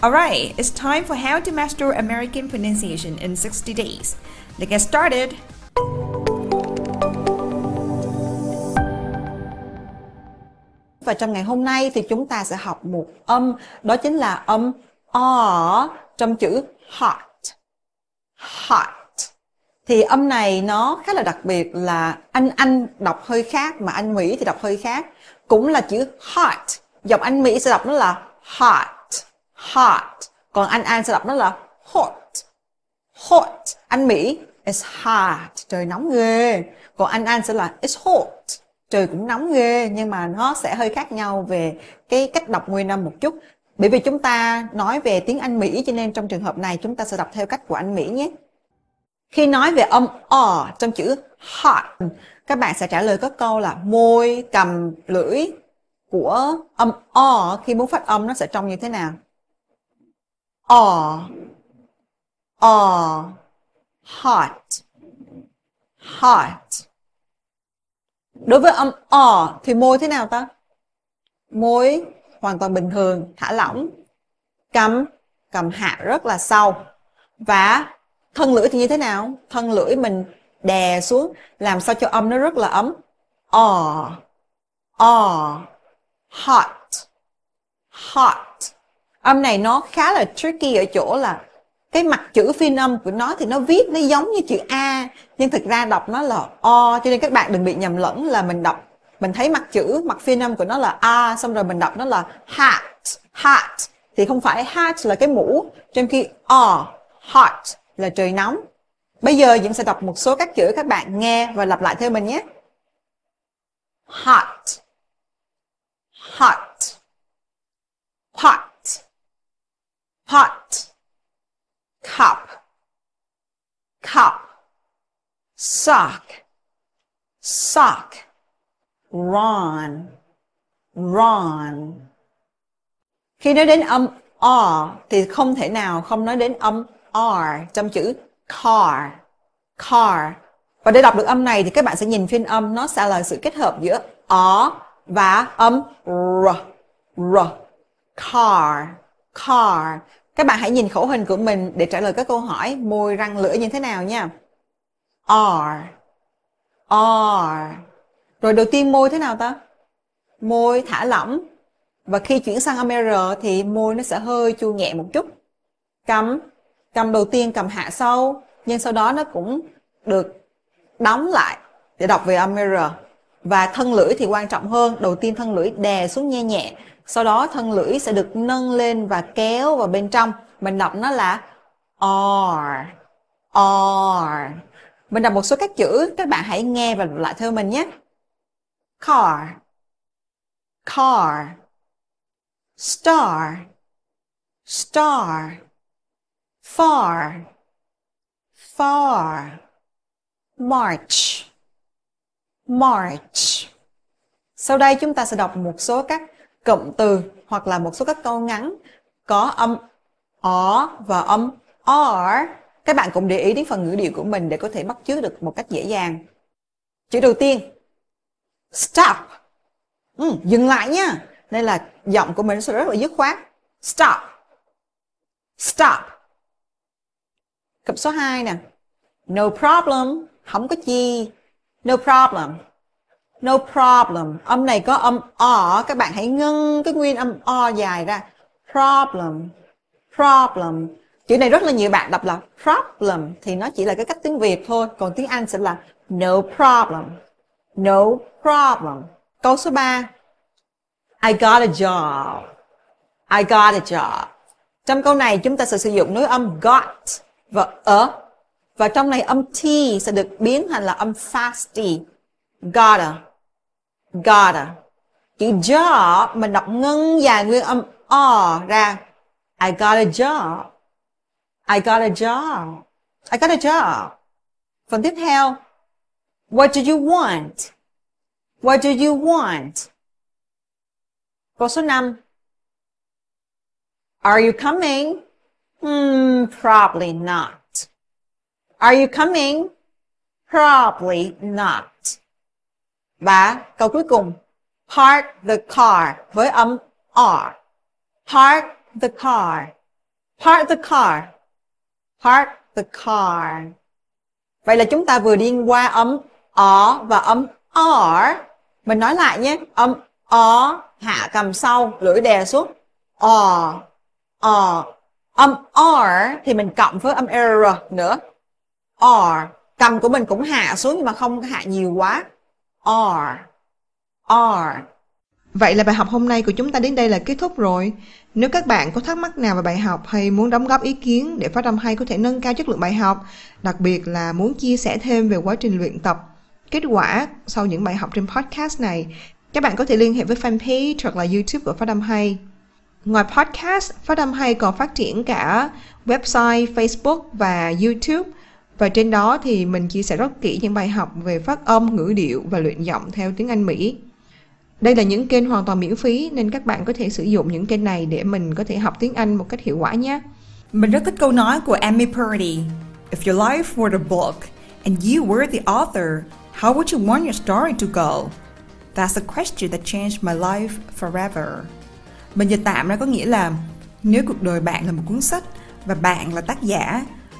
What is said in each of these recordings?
Alright, it's time for how to master American pronunciation in 60 days. Let's get started! Và trong ngày hôm nay thì chúng ta sẽ học một âm, đó chính là âm O trong chữ hot. Hot. Thì âm này nó khá là đặc biệt là anh Anh đọc hơi khác mà anh Mỹ thì đọc hơi khác. Cũng là chữ hot. giọng anh Mỹ sẽ đọc nó là hot hot. Còn anh An sẽ đọc nó là hot. Hot. Anh Mỹ, it's hot. Trời nóng ghê. Còn anh An sẽ là it's hot. Trời cũng nóng ghê, nhưng mà nó sẽ hơi khác nhau về cái cách đọc nguyên âm một chút. Bởi vì chúng ta nói về tiếng Anh Mỹ, cho nên trong trường hợp này chúng ta sẽ đọc theo cách của anh Mỹ nhé. Khi nói về âm o trong chữ hot, các bạn sẽ trả lời các câu là môi, cầm, lưỡi của âm o. Khi muốn phát âm nó sẽ trông như thế nào? Aw aw hot. Hot. Đối với âm o thì môi thế nào ta? Môi hoàn toàn bình thường, thả lỏng. Cầm cầm hạ rất là sâu. Và thân lưỡi thì như thế nào? Thân lưỡi mình đè xuống, làm sao cho âm nó rất là ấm. O o hot. Hot âm này nó khá là tricky ở chỗ là cái mặt chữ phiên âm của nó thì nó viết nó giống như chữ A, nhưng thực ra đọc nó là O, cho nên các bạn đừng bị nhầm lẫn là mình đọc, mình thấy mặt chữ, mặt phiên âm của nó là A, xong rồi mình đọc nó là hat hat thì không phải hat là cái mũ, trong khi O hot là trời nóng. Bây giờ diễm sẽ đọc một số các chữ các bạn nghe và lặp lại theo mình nhé. Hot hot hot pot, cup, cup, sock, sock, ron, ron. Khi nói đến âm R thì không thể nào không nói đến âm R trong chữ car, car. Và để đọc được âm này thì các bạn sẽ nhìn phiên âm nó sẽ là sự kết hợp giữa ó và âm R, R, car, car. Các bạn hãy nhìn khẩu hình của mình để trả lời các câu hỏi môi, răng, lưỡi như thế nào nha. R. R. Rồi đầu tiên môi thế nào ta? Môi thả lỏng. Và khi chuyển sang âm R thì môi nó sẽ hơi chua nhẹ một chút. Cầm. Cầm đầu tiên cầm hạ sâu. Nhưng sau đó nó cũng được đóng lại để đọc về âm R. Và thân lưỡi thì quan trọng hơn. Đầu tiên thân lưỡi đè xuống nhẹ nhẹ. Sau đó thân lưỡi sẽ được nâng lên và kéo vào bên trong. Mình đọc nó là R R. Mình đọc một số các chữ. Các bạn hãy nghe và lại theo mình nhé. Car car, star star, far far, march march. Sau đây chúng ta sẽ đọc một số các cụm từ hoặc là một số các câu ngắn có âm o và âm r. Các bạn cũng để ý đến phần ngữ điệu của mình để có thể bắt chước được một cách dễ dàng. Chữ đầu tiên stop. Ừ, dừng lại nha. Nên là giọng của mình sẽ rất là dứt khoát. Stop. Stop. Cụm số 2 nè. No problem không có chi no problem No problem. Âm này có âm o, các bạn hãy ngưng cái nguyên âm o dài ra. Problem. Problem. chữ này rất là nhiều bạn đọc là problem thì nó chỉ là cái cách tiếng Việt thôi còn tiếng Anh sẽ là no problem no problem câu số 3 I got a job I got a job trong câu này chúng ta sẽ sử dụng nối âm got và a và trong này âm t sẽ được biến thành là âm fast t gotta. Gotta. Chữ job mình đọc ngân dài nguyên âm o ra. I got a job. I got a job. I got a job. Phần tiếp theo. What do you want? What do you want? Câu số 5 Are you coming? Hmm, probably not. Are you coming? Probably not. Và câu cuối cùng. Park the car với âm R. Park the car. Park the car. Park the car. Vậy là chúng ta vừa đi qua âm O và âm R. Mình nói lại nhé. Âm O hạ cầm sau, lưỡi đè xuống. O. O. Âm R thì mình cộng với âm R nữa. R. Cầm của mình cũng hạ xuống nhưng mà không hạ nhiều quá. R. R. Vậy là bài học hôm nay của chúng ta đến đây là kết thúc rồi. Nếu các bạn có thắc mắc nào về bài học hay muốn đóng góp ý kiến để phát âm hay có thể nâng cao chất lượng bài học, đặc biệt là muốn chia sẻ thêm về quá trình luyện tập, kết quả sau những bài học trên podcast này, các bạn có thể liên hệ với fanpage hoặc là YouTube của Phát âm hay. Ngoài podcast, Phát âm hay còn phát triển cả website, Facebook và YouTube. Và trên đó thì mình chia sẻ rất kỹ những bài học về phát âm, ngữ điệu và luyện giọng theo tiếng Anh Mỹ. Đây là những kênh hoàn toàn miễn phí nên các bạn có thể sử dụng những kênh này để mình có thể học tiếng Anh một cách hiệu quả nhé. Mình rất thích câu nói của Amy Purdy. If your life were a book and you were the author, how would you want your story to go? That's a question that changed my life forever. Mình dịch tạm ra có nghĩa là nếu cuộc đời bạn là một cuốn sách và bạn là tác giả,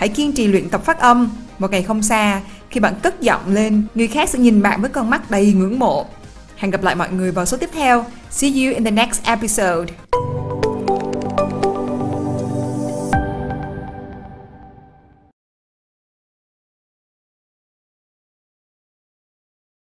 Hãy kiên trì luyện tập phát âm. Một ngày không xa, khi bạn cất giọng lên, người khác sẽ nhìn bạn với con mắt đầy ngưỡng mộ. Hẹn gặp lại mọi người vào số tiếp theo. See you in the next episode.